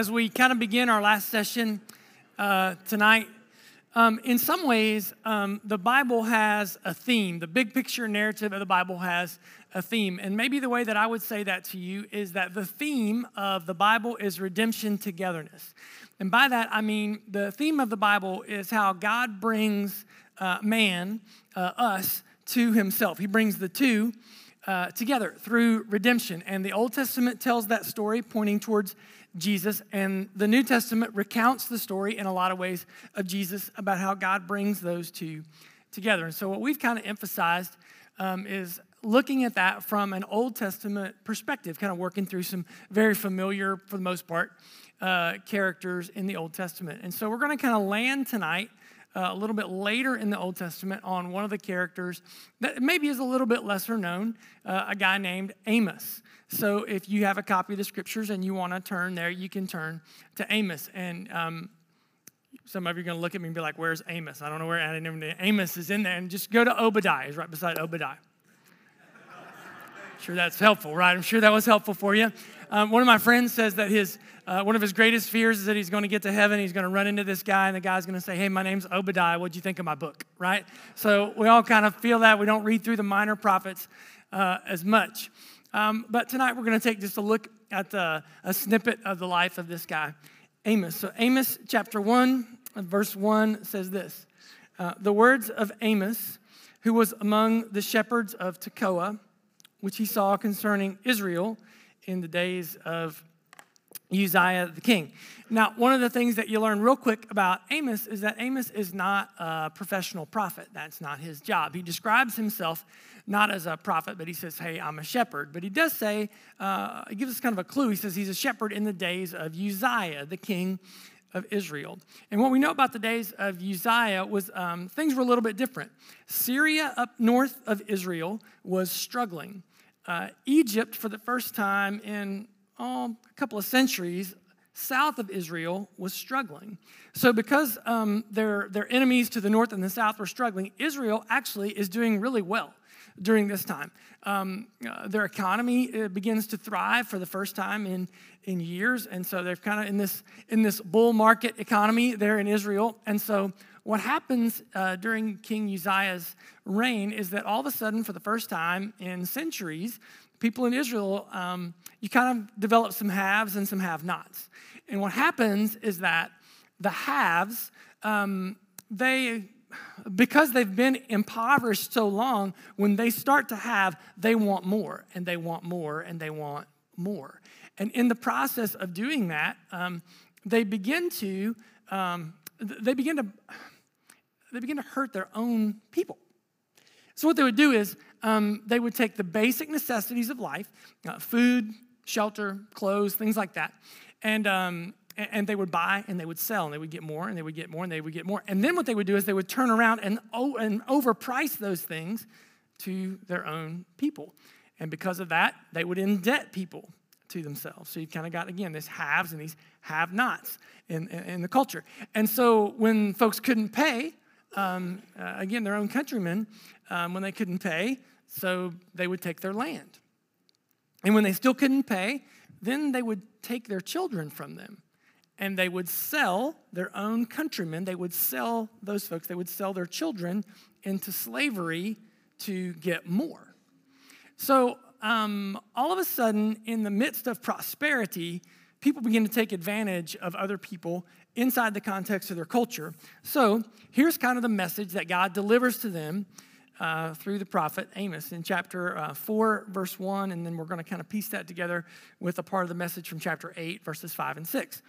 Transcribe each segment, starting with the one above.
as we kind of begin our last session uh, tonight, um, in some ways, um, the Bible has a theme. The big picture narrative of the Bible has a theme. And maybe the way that I would say that to you is that the theme of the Bible is redemption togetherness. And by that, I mean the theme of the Bible is how God brings uh, man, uh, us, to himself. He brings the two uh, together through redemption. And the Old Testament tells that story pointing towards Jesus, and the New Testament recounts the story in a lot of ways of Jesus about how God brings those two together. And so, what we've kind of emphasized um, is looking at that from an Old Testament perspective, kind of working through some very familiar, for the most part, uh, characters in the Old Testament. And so, we're going to kind of land tonight uh, a little bit later in the Old Testament on one of the characters that maybe is a little bit lesser known, uh, a guy named Amos. So if you have a copy of the scriptures and you want to turn there, you can turn to Amos. And um, some of you are going to look at me and be like, "Where's Amos?" I don't know where Amos is in there. And just go to Obadiah. He's right beside Obadiah. sure that's helpful, right? I'm sure that was helpful for you. Um, one of my friends says that his uh, one of his greatest fears is that he's going to get to heaven. He's going to run into this guy, and the guy's going to say, Hey, my name's Obadiah. What'd you think of my book? Right? So we all kind of feel that. We don't read through the minor prophets uh, as much. Um, but tonight we're going to take just a look at the, a snippet of the life of this guy, Amos. So, Amos chapter 1, verse 1 says this uh, The words of Amos, who was among the shepherds of Tekoa, which he saw concerning Israel in the days of Uzziah the king. Now, one of the things that you learn real quick about Amos is that Amos is not a professional prophet. That's not his job. He describes himself not as a prophet, but he says, Hey, I'm a shepherd. But he does say, uh, he gives us kind of a clue. He says he's a shepherd in the days of Uzziah, the king of Israel. And what we know about the days of Uzziah was um, things were a little bit different. Syria up north of Israel was struggling. Uh, Egypt, for the first time in oh, a couple of centuries, south of Israel was struggling. So, because um, their, their enemies to the north and the south were struggling, Israel actually is doing really well during this time. Um, uh, their economy uh, begins to thrive for the first time in, in years, and so they're kind of in this, in this bull market economy there in Israel. And so, what happens uh, during King Uzziah's reign is that all of a sudden, for the first time in centuries, people in Israel, um, you kind of develop some haves and some have nots. And what happens is that the haves, um, they, because they've been impoverished so long, when they start to have, they want more and they want more and they want more. And in the process of doing that, um, they begin to um, they begin to they begin to hurt their own people. So what they would do is um, they would take the basic necessities of life uh, food, shelter, clothes, things like that. And, um, and they would buy and they would sell and they would get more and they would get more and they would get more. And then what they would do is they would turn around and, and overprice those things to their own people. And because of that, they would indebt people to themselves. So you've kind of got, again, this haves and these have nots in, in, in, the culture. And so when folks couldn't pay, um, uh, again, their own countrymen, um, when they couldn't pay, so they would take their land. And when they still couldn't pay, then they would take their children from them and they would sell their own countrymen. They would sell those folks, they would sell their children into slavery to get more. So, um, all of a sudden, in the midst of prosperity, people begin to take advantage of other people inside the context of their culture. So, here's kind of the message that God delivers to them uh, through the prophet Amos in chapter uh, 4, verse 1, and then we're going to kind of piece that together with a part of the message from chapter 8, verses 5 and 6.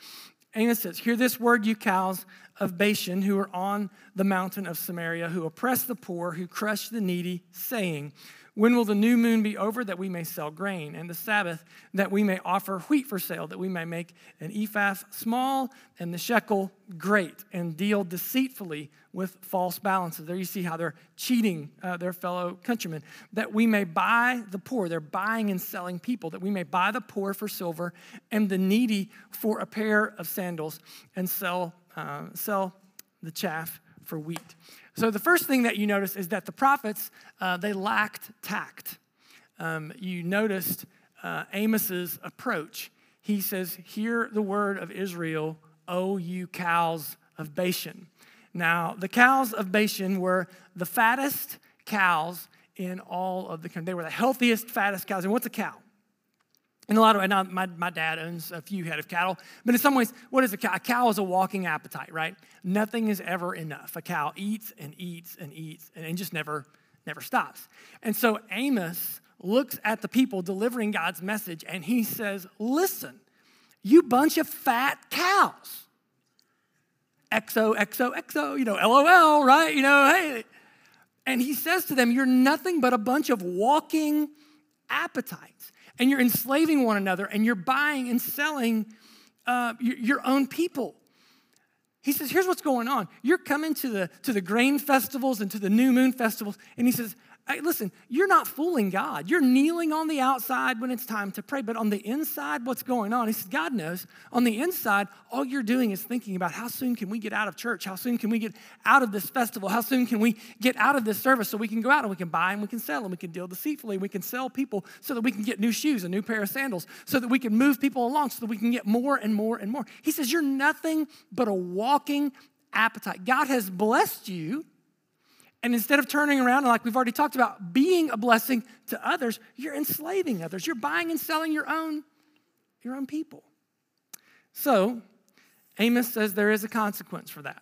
Amos says, Hear this word, you cows of Bashan, who are on the mountain of Samaria, who oppress the poor, who crush the needy, saying, when will the new moon be over that we may sell grain, and the Sabbath that we may offer wheat for sale, that we may make an ephah small and the shekel great, and deal deceitfully with false balances? There you see how they're cheating uh, their fellow countrymen. That we may buy the poor, they're buying and selling people, that we may buy the poor for silver and the needy for a pair of sandals, and sell, uh, sell the chaff for wheat. So the first thing that you notice is that the prophets, uh, they lacked tact. Um, you noticed uh, Amos's approach. he says, Hear the word of Israel, O you cows of Bashan. Now, the cows of Bashan were the fattest cows in all of the country. They were the healthiest, fattest cows. And what's a cow? In a lot of ways, my, my dad owns a few head of cattle, but in some ways, what is a cow? A cow is a walking appetite, right? Nothing is ever enough. A cow eats and eats and eats and, and just never, never stops. And so Amos looks at the people delivering God's message and he says, Listen, you bunch of fat cows. XO, XO, XO, you know, LOL, right? You know, hey. And he says to them, You're nothing but a bunch of walking appetites. And you're enslaving one another and you're buying and selling uh, your own people. He says, Here's what's going on. You're coming to the, to the grain festivals and to the new moon festivals. And he says, Hey, listen, you're not fooling God. You're kneeling on the outside when it's time to pray, but on the inside, what's going on? He says, God knows. On the inside, all you're doing is thinking about how soon can we get out of church? How soon can we get out of this festival? How soon can we get out of this service so we can go out and we can buy and we can sell and we can deal deceitfully? We can sell people so that we can get new shoes, a new pair of sandals, so that we can move people along, so that we can get more and more and more. He says, You're nothing but a walking appetite. God has blessed you and instead of turning around like we've already talked about, being a blessing to others, you're enslaving others. You're buying and selling your own, your own people. So, Amos says there is a consequence for that.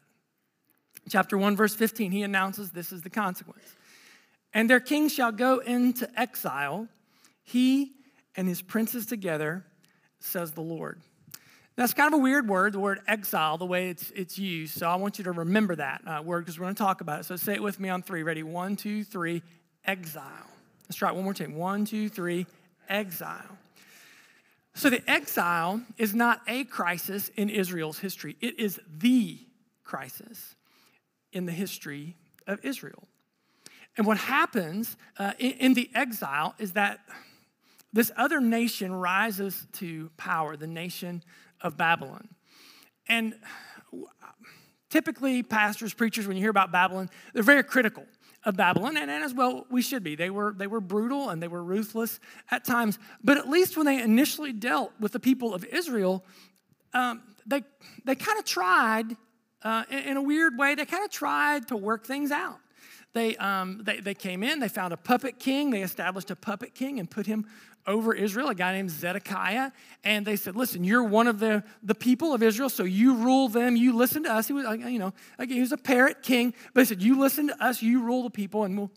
Chapter 1, verse 15, he announces this is the consequence. And their king shall go into exile, he and his princes together, says the Lord. That's kind of a weird word, the word exile, the way it's, it's used. So I want you to remember that uh, word because we're going to talk about it. So say it with me on three. Ready? One, two, three, exile. Let's try it one more time. One, two, three, exile. So the exile is not a crisis in Israel's history, it is the crisis in the history of Israel. And what happens uh, in, in the exile is that this other nation rises to power, the nation of Babylon. And typically, pastors, preachers, when you hear about Babylon, they're very critical of Babylon, and, and, as well we should be. They were, they were brutal and they were ruthless at times, but at least when they initially dealt with the people of Israel, um, they, they kind of tried, uh, in, in, a weird way, they kind of tried to work things out. They, um, they, they came in, they found a puppet king, they established a puppet king and put him over Israel, a guy named Zedekiah. And they said, Listen, you're one of the, the people of Israel, so you rule them, you listen to us. He was, you know, again, he was a parrot king, but he said, You listen to us, you rule the people, and we'll,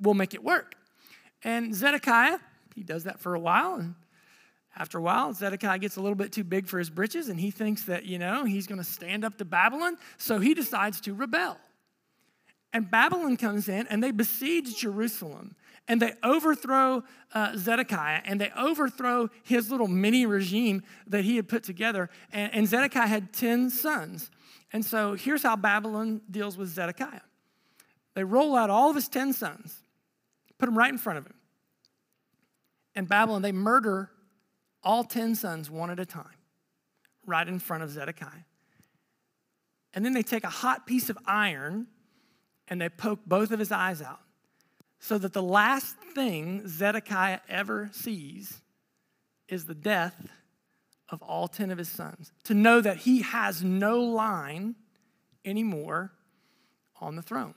we'll make it work. And Zedekiah, he does that for a while. And after a while, Zedekiah gets a little bit too big for his britches, and he thinks that, you know, he's going to stand up to Babylon. So he decides to rebel. And Babylon comes in and they besiege Jerusalem and they overthrow uh, Zedekiah and they overthrow his little mini regime that he had put together. And, and Zedekiah had 10 sons. And so here's how Babylon deals with Zedekiah they roll out all of his 10 sons, put them right in front of him. And Babylon, they murder all 10 sons one at a time, right in front of Zedekiah. And then they take a hot piece of iron and they poke both of his eyes out so that the last thing Zedekiah ever sees is the death of all 10 of his sons. To know that he has no line anymore on the throne.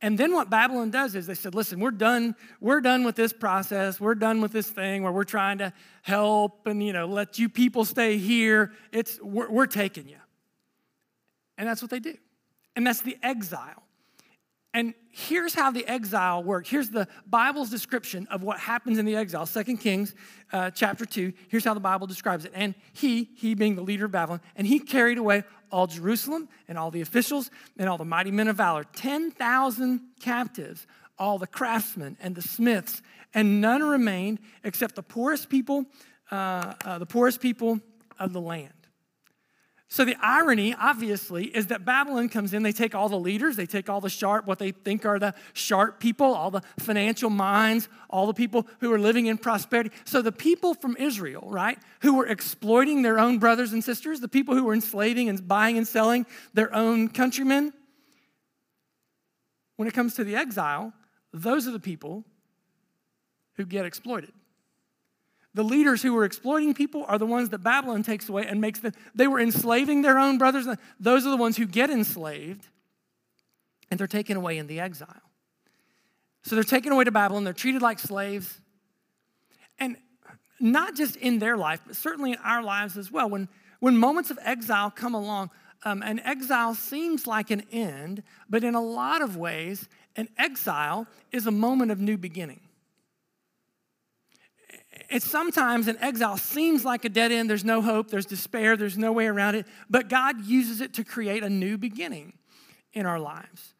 And then what Babylon does is they said, listen, we're done, we're done with this process. We're done with this thing where we're trying to help and you know let you people stay here. It's we're, we're taking you. And that's what they do. And that's the exile. And here's how the exile worked. Here's the Bible's description of what happens in the exile. Second Kings uh, chapter 2. Here's how the Bible describes it. And he, he being the leader of Babylon, and he carried away all Jerusalem and all the officials and all the mighty men of valor, 10,000 captives, all the craftsmen and the smiths, and none remained except the poorest people, uh, uh, the poorest people of the land. So the irony, obviously, is that Babylon comes in, they take all the leaders, they take all the sharp, what they think are the sharp people, all the financial minds, all the people who are living in prosperity. So the people from Israel, right, who were exploiting their own brothers and sisters, the people who were enslaving and buying and selling their own countrymen, when it comes to the exile, those are the people who get exploited. The leaders who were exploiting people are the ones that Babylon takes away and makes them, they were enslaving their own brothers. Those are the ones who get enslaved and they're taken away in the exile. So they're taken away to Babylon, they're treated like slaves. And not just in their life, but certainly in our lives as well. When, when moments of exile come along, um, an exile seems like an end, but in a lot of ways, an exile is a moment of new beginning. It's sometimes an exile seems like a dead end, there's no hope, there's despair, there's no way around it, but God uses it to create a new beginning in our lives.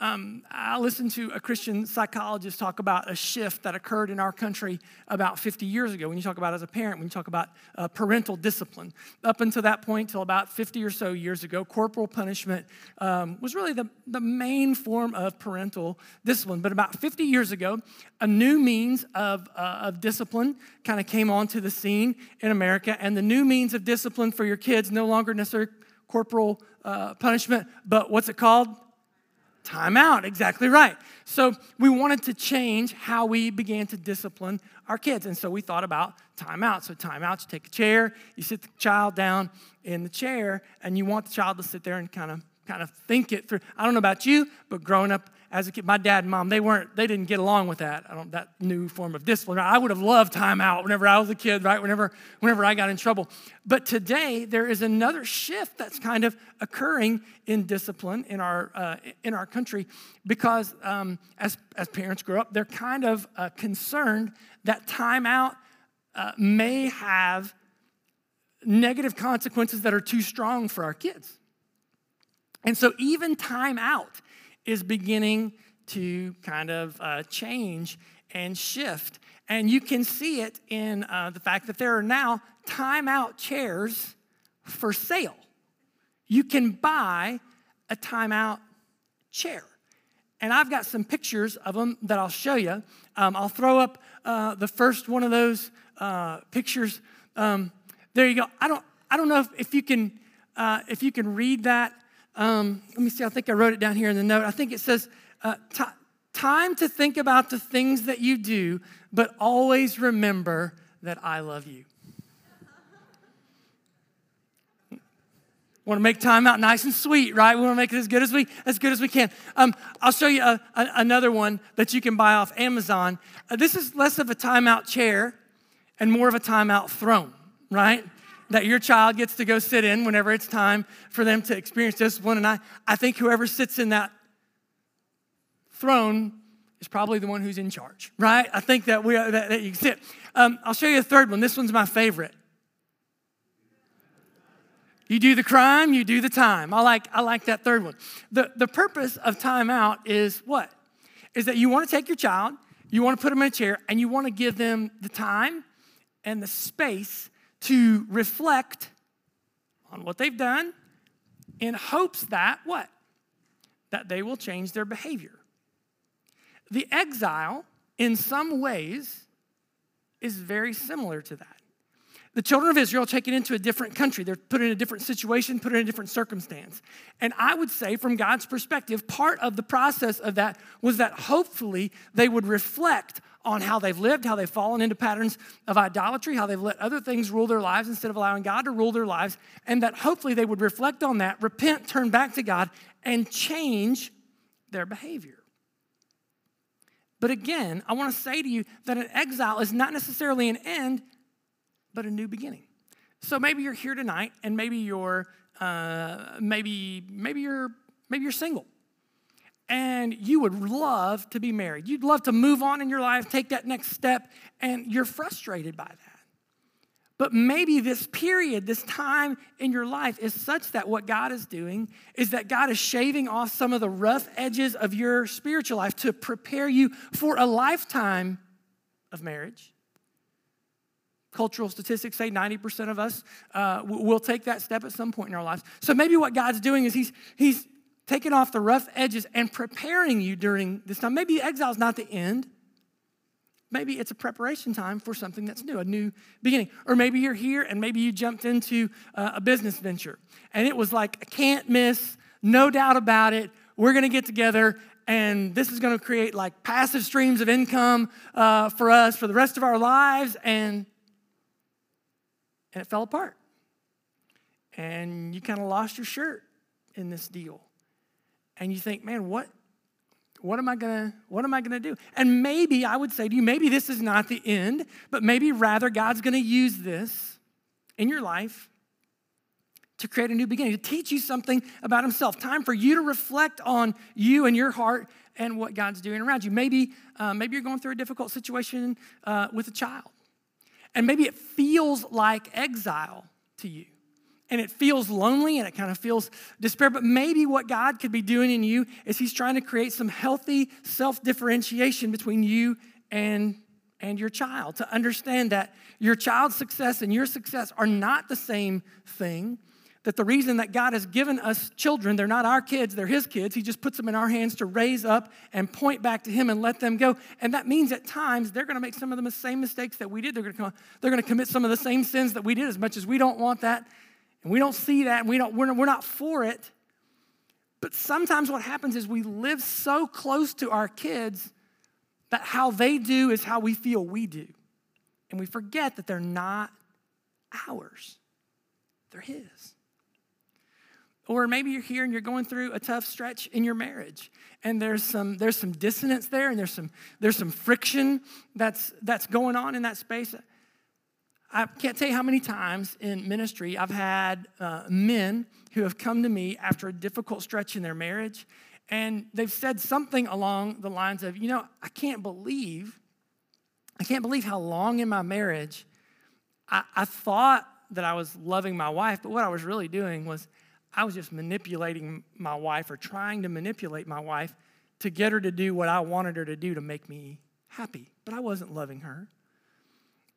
Um, I listened to a Christian psychologist talk about a shift that occurred in our country about 50 years ago. When you talk about as a parent, when you talk about uh, parental discipline, up until that point, till about 50 or so years ago, corporal punishment um, was really the, the main form of parental discipline. But about 50 years ago, a new means of, uh, of discipline kind of came onto the scene in America, and the new means of discipline for your kids no longer necessarily corporal uh, punishment, but what's it called? Time out, exactly right. So we wanted to change how we began to discipline our kids. And so we thought about time out. So time out, you take a chair, you sit the child down in the chair, and you want the child to sit there and kind of kind of think it through. I don't know about you, but growing up as a kid, my dad and mom, they weren't, they didn't get along with that. I don't, that new form of discipline. I would have loved time out whenever I was a kid, right? Whenever, whenever I got in trouble. But today, there is another shift that's kind of occurring in discipline in our, uh, in our country because um, as, as parents grow up, they're kind of uh, concerned that time out uh, may have negative consequences that are too strong for our kids. And so, even time out is beginning to kind of uh, change and shift. And you can see it in uh, the fact that there are now timeout chairs for sale. You can buy a timeout chair. And I've got some pictures of them that I'll show you. Um, I'll throw up uh, the first one of those uh, pictures. Um, there you go. I don't, I don't know if, if you can uh, if you can read that. Um, let me see, I think I wrote it down here in the note. I think it says, uh, time to think about the things that you do, but always remember that I love you. want to make time out nice and sweet, right? We want to make it as good as we as good as we can. Um, I'll show you a, a, another one that you can buy off Amazon. Uh, this is less of a timeout chair and more of a timeout throne, right? That your child gets to go sit in whenever it's time for them to experience discipline. And I, I think whoever sits in that throne is probably the one who's in charge, right? I think that we that, that you sit. Um, I'll show you a third one. This one's my favorite. You do the crime, you do the time. I like, I like that third one. The, the purpose of timeout is what? Is that you want to take your child, you want to put them in a chair, and you want to give them the time and the space to reflect on what they've done in hopes that what? That they will change their behavior. The exile, in some ways, is very similar to that. The children of Israel taken into a different country. They're put in a different situation, put in a different circumstance. And I would say, from God's perspective, part of the process of that was that hopefully they would reflect on how they've lived, how they've fallen into patterns of idolatry, how they've let other things rule their lives instead of allowing God to rule their lives, and that hopefully they would reflect on that, repent, turn back to God, and change their behavior. But again, I want to say to you that an exile is not necessarily an end, but a new beginning. So maybe you're here tonight, and maybe you're uh, maybe maybe you're maybe you're single and you would love to be married. You'd love to move on in your life, take that next step, and you're frustrated by that. But maybe this period, this time in your life is such that what God is doing is that God is shaving off some of the rough edges of your spiritual life to prepare you for a lifetime of marriage. Cultural statistics say 90% of us uh, will take that step at some point in our lives. So maybe what God's doing is He's, he's taking off the rough edges and preparing you during this time. Maybe exile is not the end. Maybe it's a preparation time for something that's new, a new beginning. Or maybe you're here and maybe you jumped into uh, a business venture and it was like, I can't miss, no doubt about it. We're gonna get together and this is gonna create like passive streams of income uh, for us for the rest of our lives. And and it fell apart. And you kind of lost your shirt in this deal. And you think, man, what, what am I gonna, what am I gonna do? And maybe I would say to you, maybe this is not the end, but maybe rather God's gonna use this in your life to create a new beginning, to teach you something about Himself. Time for you to reflect on you and your heart and what God's doing around you. Maybe, uh, maybe you're going through a difficult situation uh, with a child, and maybe it feels like exile to you and it feels lonely and it kind of feels despair. But maybe what God could be doing in you is He's trying to create some healthy self differentiation between you and, and your child to understand that your child's success and your success are not the same thing. That the reason that God has given us children, they're not our kids, they're His kids. He just puts them in our hands to raise up and point back to Him and let them go. And that means at times they're going to make some of the same mistakes that we did. They're going to, they're going to commit some of the same sins that we did, as much as we don't want that and we don't see that, and we don't, we're, we're not for it. But sometimes what happens is we live so close to our kids that how they do is how we feel we do. And we forget that they're not ours, they're His. Or maybe you're here and you're going through a tough stretch in your marriage. And there's some, there's some dissonance there, and there's some, there's some friction that's, that's going on in that space. I can't tell you how many times in ministry I've had uh, men who have come to me after a difficult stretch in their marriage, and they've said something along the lines of, you know, I can't believe, I can't believe how long in my marriage I, I thought that I was loving my wife, but what I was really doing was I was just manipulating my wife or trying to manipulate my wife to get her to do what I wanted her to do to make me happy, but I wasn't loving her.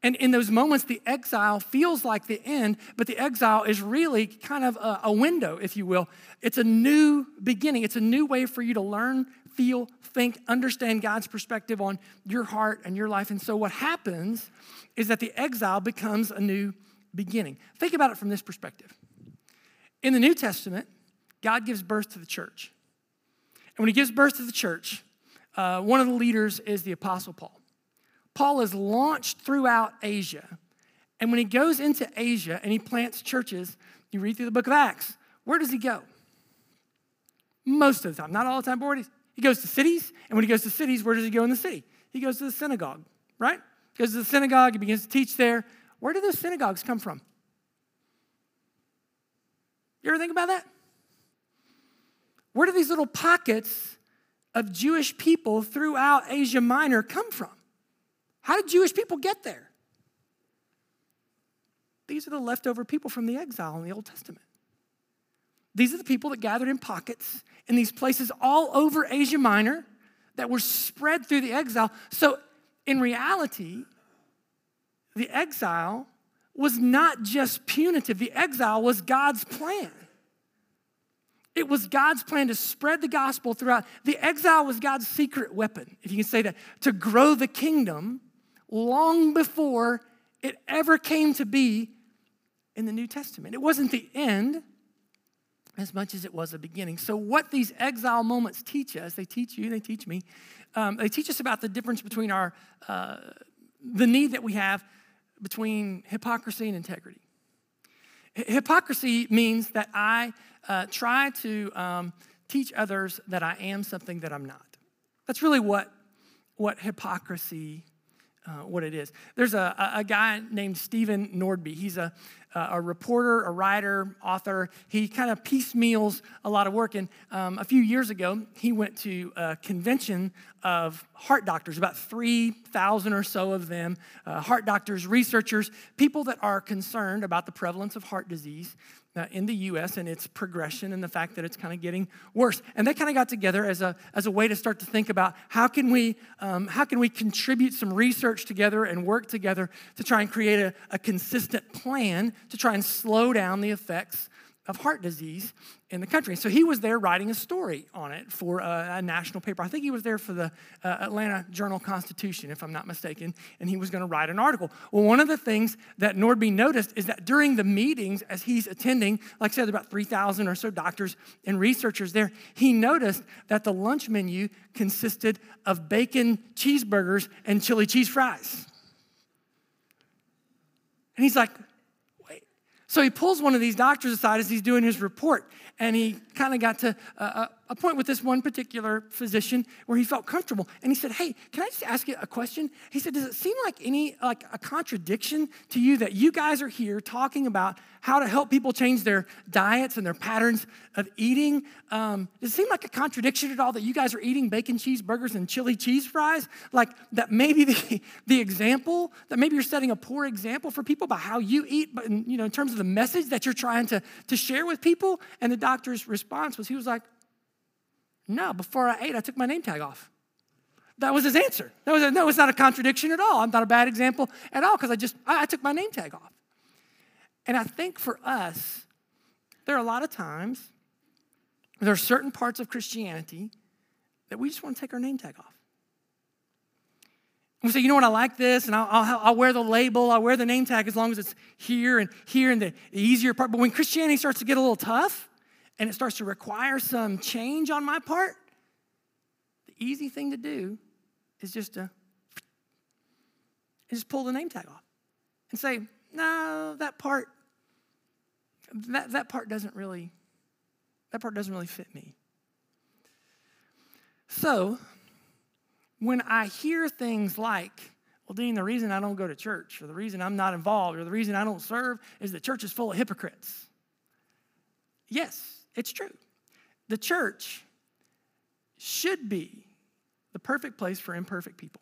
And in those moments, the exile feels like the end, but the exile is really kind of a, a, window, if you will. It's a new beginning, it's a new way for you to learn, feel, think, understand God's perspective on your heart and your life. And so, what happens is that the exile becomes a new beginning. Think about it from this perspective. In the New Testament, God gives birth to the church. And when he gives birth to the church, uh, one of the leaders is the Apostle Paul. Paul is launched throughout Asia. And when he goes into Asia and he plants churches, you read through the book of Acts, where does he go? Most of the time, not all the time, but he goes to cities. And when he goes to cities, where does he go in the city? He goes to the synagogue, right? He goes to the synagogue, he begins to teach there. Where do those synagogues come from? You ever think about that? Where do these little pockets of Jewish people throughout Asia Minor come from? How did Jewish people get there? These are the leftover people from the exile in the Old Testament. These are the people that gathered in pockets in these places all over Asia Minor that were spread through the exile. So, in reality, the exile was not just punitive, the exile was God's plan. It was God's plan to spread the gospel throughout. The exile was God's secret weapon, if you can say that, to grow the kingdom long before it ever came to be in the New Testament. It wasn't the end as much as it was a beginning. So, what these exile moments teach us, they teach you, they teach me, um, they teach us about the difference between our, uh, the need that we have between hypocrisy and integrity. Hypocrisy means that I uh, try to um, teach others that I am something that I'm not. That's really what, what hypocrisy uh, what it is. There's a, a guy named Stephen Nordby. He's a, a reporter, a writer, author. He kind of piecemeals a lot of work. And um, a few years ago, he went to a convention of heart doctors, about 3,000 or so of them, uh, heart doctors, researchers, people that are concerned about the prevalence of heart disease uh, in the US and its progression and the fact that it's kind of getting worse. And they kind of got together as a, as a way to start to think about how can we, um, how can we contribute some research together and work together to try and create a, a consistent plan to try and slow down the effects of heart disease in the country. So he was there writing a story on it for a, a national paper. I think he was there for the uh, Atlanta Journal Constitution, if I'm not mistaken, and he was going to write an article. Well, one of the things that Nordby noticed is that during the meetings, as he's attending, like I said, about 3,000 or so doctors and researchers there, he noticed that the lunch menu consisted of bacon cheeseburgers and chili cheese fries. And he's like, So he pulls one of these doctors aside as he's doing his report, and he kind of got to uh, a point with this one particular physician where he felt comfortable. And he said, Hey, can I just ask you a question? He said, Does it seem like any, like a contradiction to you that you guys are here talking about how to help people change their diets and their patterns of eating? Um, does it seem like a contradiction at all that you guys are eating bacon cheeseburgers and chili cheese fries? Like that maybe the, the example, that maybe you're setting a poor example for people about how you eat, but in, you know, in terms of the message that you're trying to, to share with people? And the doctor's response was, he was like, no, before I ate, I took my name tag off. That was his answer. That was, a, that was not a contradiction at all. I'm not a bad example at all because I just, I, I took my name tag off. And I think for us, there are a lot of times, there are certain parts of Christianity that we just want to take our name tag off. We say, you know what, I like this, and I'll, I'll, I'll, wear the label, I'll wear the name tag as long as it's here and here and the, the easier part. But when Christianity starts to get a little tough, and it starts to require some change on my part, the easy thing to do is just to just pull the name tag off and say, no, that part, that, that part doesn't really, that part doesn't really fit me. So when I hear things like, well, Dean, the reason I don't go to church, or the reason I'm not involved, or the reason I don't serve is the church is full of hypocrites. Yes, it's true. The church should be the perfect place for imperfect people.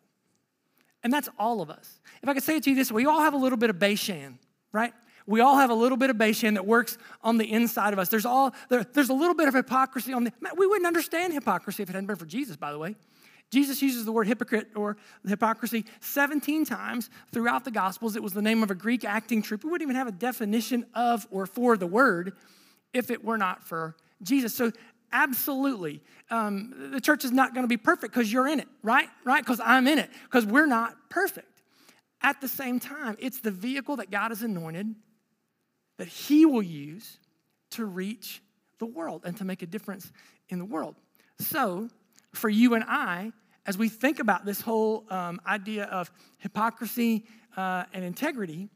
And that's all of us. If I could say it to you this way, we all have a little bit of Bashan, right? We all have a little bit of Bashan that works on the inside of us. There's all there, there's a little bit of hypocrisy on the we wouldn't understand hypocrisy if it hadn't been for Jesus, by the way. Jesus uses the word hypocrite or hypocrisy 17 times throughout the Gospels. It was the name of a Greek acting troupe. We wouldn't even have a definition of or for the word if it were not for Jesus. So, absolutely, um, the church is not going to be perfect because you're in it, right? Right? Because I'm in it, because we're not perfect. At the same time, it's the vehicle that God has anointed that He will use to reach the world and to make a difference in the world. So, for you and I, as we think about this whole um, idea of hypocrisy uh, and integrity,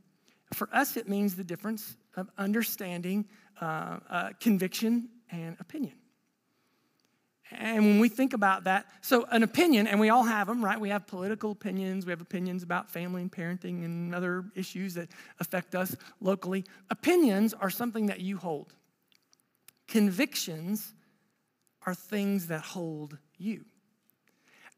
for us it means the difference of understanding uh, uh, conviction and opinion. And when we think about that, so an opinion, and we all have them, right? We have political opinions, we have opinions about family and parenting and other issues that affect us locally. Opinions are something that you hold, convictions are things that hold you.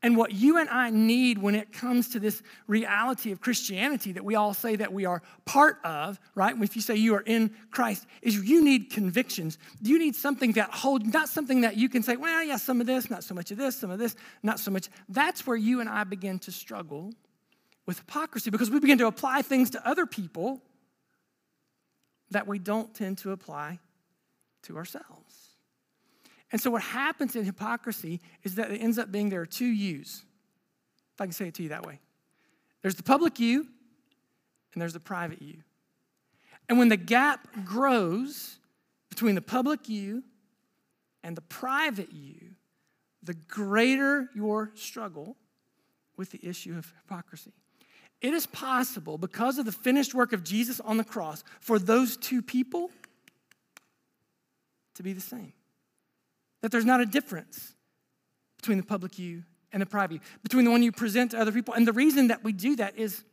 And what you and I need when it comes to this reality of Christianity that we all say that we are part of, right? If you say you are in Christ, is you need convictions. You need something that holds, not something that you can say, well, yeah, some of this, not so much of this, some of this, not so much. That's where you and I begin to struggle with hypocrisy because we begin to apply things to other people that we don't tend to apply to ourselves. And so, what happens in hypocrisy is that it ends up being there are two yous, if I can say it to you that way. There's the public you, and there's the private you. And when the gap grows between the public you and the private you, the greater your struggle with the issue of hypocrisy. It is possible, because of the finished work of Jesus on the cross, for those two people to be the same. That there's not a difference between the public you and the private you, between the one you present to other people. And the reason that we do that is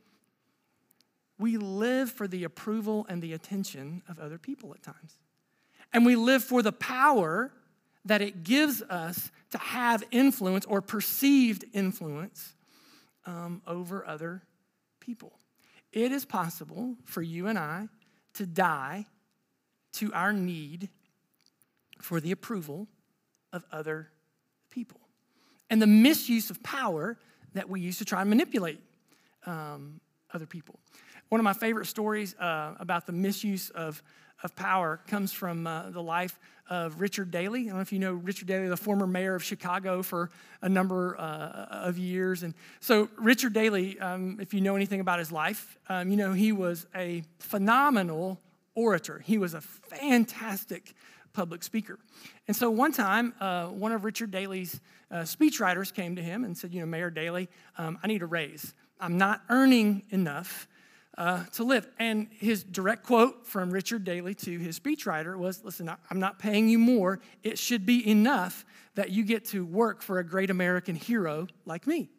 we live for the approval and the attention of other people at times. And we live for the power that it gives us to have influence or perceived influence um, over other people. It is possible for you and I to die to our need for the approval of other people and the misuse of power that we use to try and manipulate um, other people. One of my favorite stories uh, about the misuse of, of power comes from uh, the life of Richard Daley. I don't know if you know Richard Daley, the former mayor of Chicago for a number uh, of years. And so, Richard Daley, um, if you know anything about his life, um, you know he was a phenomenal orator. He was a fantastic public speaker. And so one time, uh, one of Richard Daley's uh, speechwriters came to him and said, You know, Mayor Daley, um, I need a raise. I'm not earning enough uh, to live. And his direct quote from Richard Daley to his speechwriter was Listen, I'm not paying you more. It should be enough that you get to work for a great American hero like me.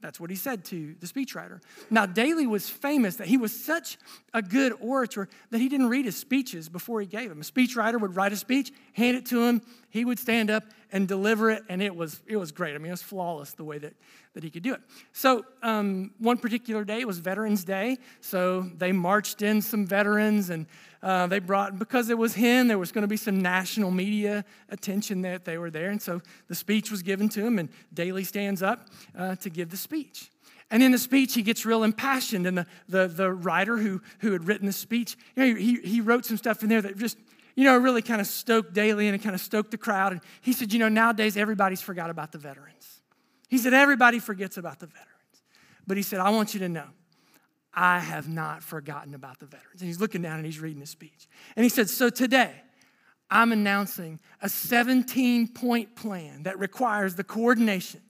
That's what he said to the speechwriter. Now, Daley was famous that he was such a good orator that he didn't read his speeches before he gave them. A speechwriter would write a speech, hand it to him, he would stand up and deliver it, and it was, it was great. I mean, it was flawless the way that, that he could do it. So, um, one particular day it was Veterans Day, so they marched in some veterans, and uh, they brought, because it was him, there was going to be some national media attention that they were there, and so the speech was given to him, and Daley stands up uh, to give the speech. And in the speech, he gets real impassioned. And the, the, the writer who, who had written the speech, you know, he, he wrote some stuff in there that just you know, really kind of stoked Daley and it kind of stoked the crowd. And he said, you know, nowadays everybody's forgot about the veterans. He said, everybody forgets about the veterans. But he said, I want you to know, I have not forgotten about the veterans. And he's looking down and he's reading the speech. And he said, so today, I'm announcing a 17 point plan that requires the coordination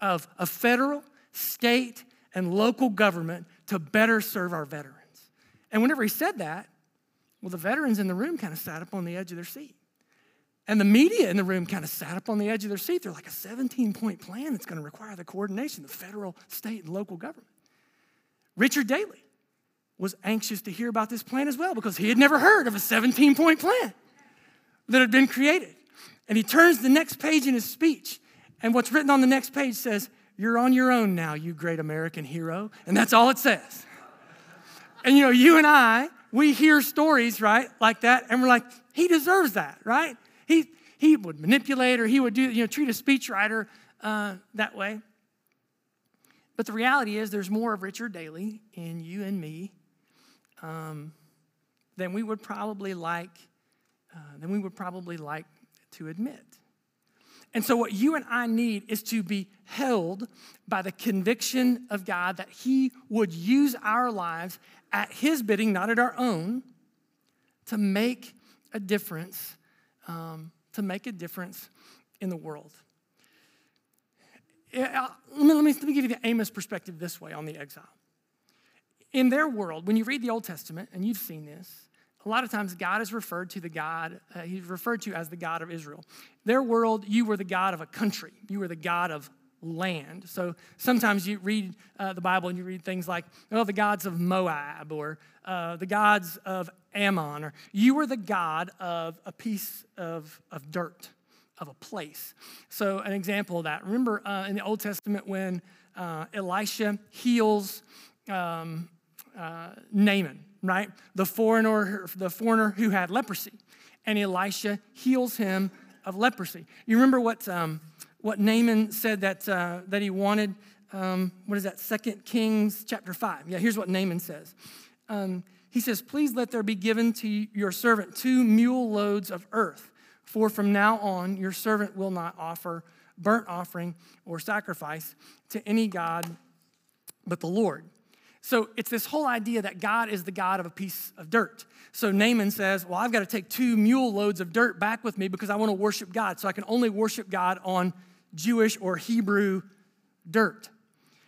of a federal, state, and local government to better serve our veterans. And whenever he said that, well, the veterans in the room kind of sat up on the edge of their seat. And the media in the room kind of sat up on the edge of their seat. They're like a 17 point plan that's going to require the coordination of federal, state, and local government. Richard Daley was anxious to hear about this plan as well because he had never heard of a 17 point plan that had been created. And he turns the next page in his speech, and what's written on the next page says, You're on your own now, you great American hero. And that's all it says. And you know, you and I, we hear stories, right, like that, and we're like, he deserves that, right? He, he would manipulate or he would do, you know, treat a speechwriter uh, that way. But the reality is, there's more of Richard Daley in you and me um, than we would probably like, uh, than we would probably like to admit. And so, what you and I need is to be held by the conviction of God that He would use our lives at His bidding, not at our own, to make a difference, um, to make a difference in the world. Let me, let, me, let me give you the Amos perspective this way on the exile. In their world, when you read the Old Testament, and you've seen this, a lot of times God is referred to the God, uh, he's referred to as the God of Israel. Their world, you were the God of a country, you were the God of land. So sometimes you read uh, the Bible and you read things like, oh, the gods of Moab or uh, the gods of Ammon, or you were the God of a piece of, of dirt, of a place. So, an example of that, remember uh, in the Old Testament when uh, Elisha heals um, uh, Naaman, right? The foreigner, the foreigner who had leprosy. And Elisha heals him of leprosy. You remember what, um, what Naaman said that, uh, that he wanted? Um, what is that? Second Kings chapter 5. Yeah, here's what Naaman says. Um, he says, Please let there be given to your servant two mule loads of earth, for from now on your servant will not offer burnt offering or sacrifice to any God but the Lord. So it's this whole idea that God is the God of a piece of dirt. So Naaman says, Well, I've got to take two mule loads of dirt back with me because I want to worship God. So I can only worship God on Jewish or Hebrew dirt.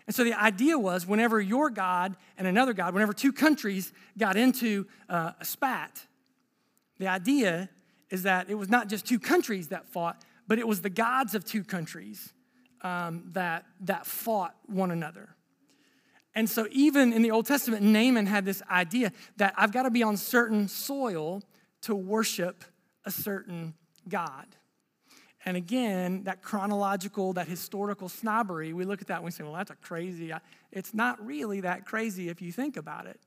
And so the idea was whenever your God and another God, whenever two countries got into uh, a spat, the idea is that it was not just two countries that fought, but it was the gods of two countries um, that, that fought one another. And so, even in the Old Testament, Naaman had this idea that I've got to be on certain soil to worship a certain God. And again, that chronological, that historical snobbery, we look at that and we say, well, that's a crazy. Uh, it's not really that crazy if you think about it.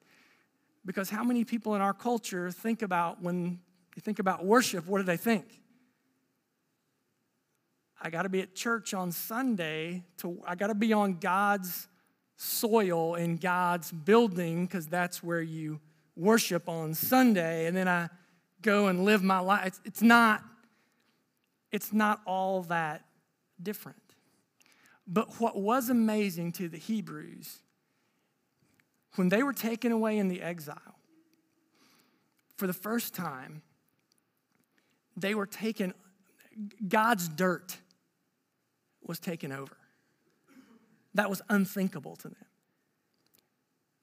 Because how many people in our culture think about when you think about worship, what do they think? I got to be at church on Sunday to I got to be on God's soil in God's building because that's where you worship on Sunday, and then I go and live my life. It's, it's not, it's not all that different. But what was amazing to the Hebrews, when they were taken away in the exile, for the first time, they were taken, God's dirt was taken over. That was unthinkable to them.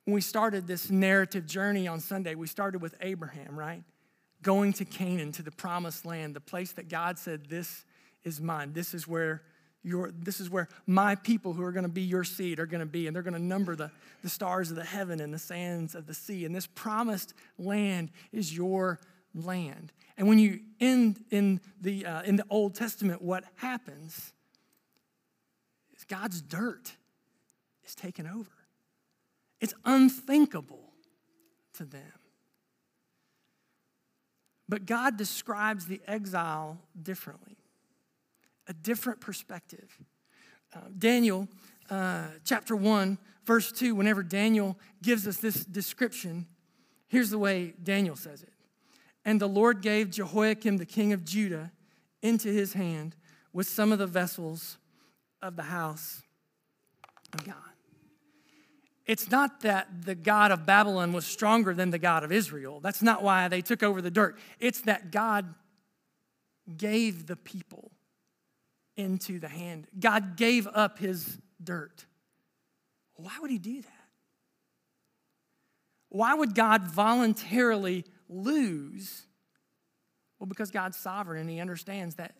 when we started this narrative journey on Sunday, we started with Abraham, right? Going to Canaan, to the promised land, the place that God said, This is mine. This is where your, this is where my people who are going to be your seed are going to be, and they're going to number the, the stars of the heaven and the sands of the sea. And this promised land is your land. And when you end in the, uh, in the Old Testament, what happens is God's dirt is taken over. It's unthinkable to them. But God describes the exile differently, a different perspective. Uh, Daniel uh, chapter 1, verse 2, whenever Daniel gives us this description, here's the way Daniel says it. And the Lord gave Jehoiakim, the king of Judah, into his hand with some of the vessels of the house of God. It's not that the God of Babylon was stronger than the God of Israel. That's not why they took over the dirt. It's that God gave the people into the hand. God gave up his dirt. Why would he do that? Why would God voluntarily lose? Well, because God's sovereign and he understands that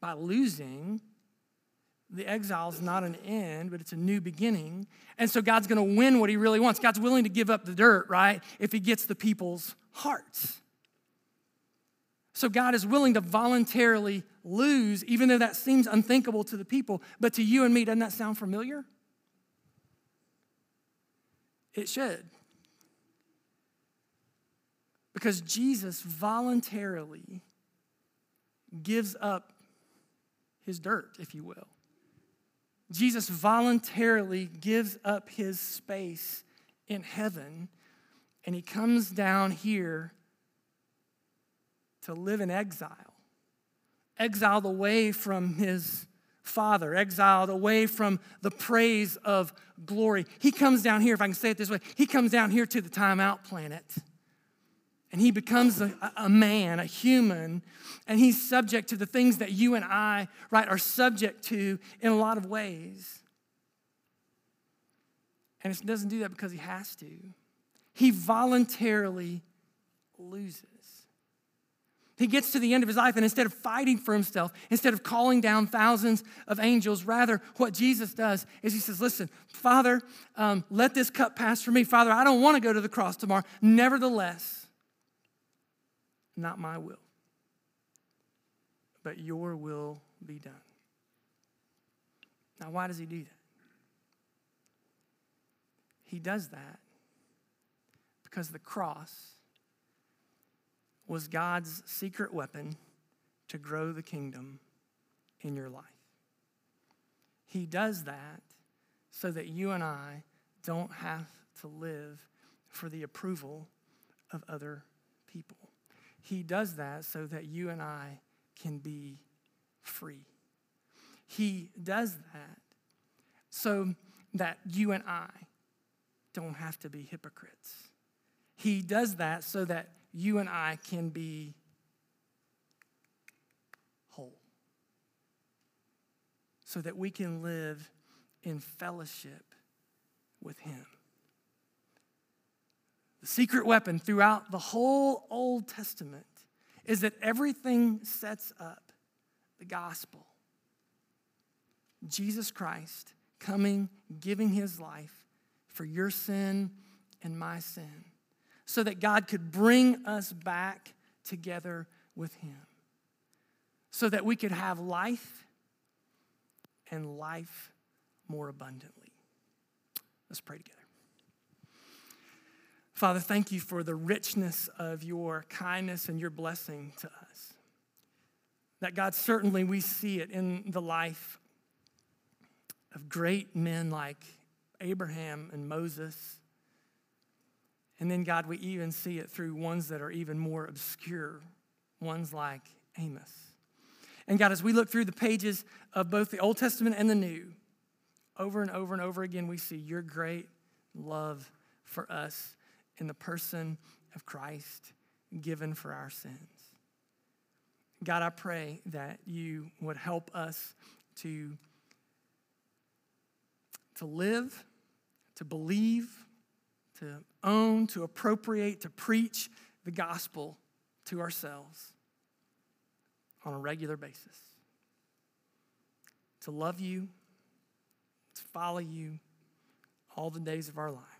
by losing, the exile is not an end, but it's a new beginning. And so God's going to win what he really wants. God's willing to give up the dirt, right? If he gets the people's hearts. So God is willing to voluntarily lose, even though that seems unthinkable to the people. But to you and me, doesn't that sound familiar? It should. Because Jesus voluntarily gives up his dirt, if you will. Jesus voluntarily gives up his space in heaven and he comes down here to live in exile, exiled away from his father, exiled away from the praise of glory. He comes down here, if I can say it this way, he comes down here to the timeout planet and he becomes a, a, man, a human, and he's subject to the things that you and I, right, are subject to in a lot of ways. And he doesn't do that because he has to. He voluntarily loses. He gets to the end of his life, and instead of fighting for himself, instead of calling down thousands of angels, rather, what Jesus does is he says, Listen, Father, um, let this cup pass from me. Father, I don't want to go to the cross tomorrow. Nevertheless, not my will, but your will be done. Now, why does he do that? He does that because the cross was God's secret weapon to grow the kingdom in your life. He does that so that you and I don't have to live for the approval of other people. He does that so that you and I can be free. He does that so that you and I don't have to be hypocrites. He does that so that you and I can be whole. So that we can live in fellowship with Him. The secret weapon throughout the whole Old Testament is that everything sets up the gospel. Jesus Christ coming, giving his life for your sin and my sin, so that God could bring us back together with him, so that we could have life and life more abundantly. Let's pray together. Father, thank you for the richness of your kindness and your blessing to us. That God, certainly we see it in the life of great men like Abraham and Moses. And then, God, we even see it through ones that are even more obscure, ones like Amos. And God, as we look through the pages of both the Old Testament and the New, over and over and over again, we see your great love for us in the person of Christ given for our sins. God, I pray that you would help us to, to live, to believe, to own, to appropriate, to preach the gospel to ourselves on a regular basis. To love you, to follow you all the days of our lives.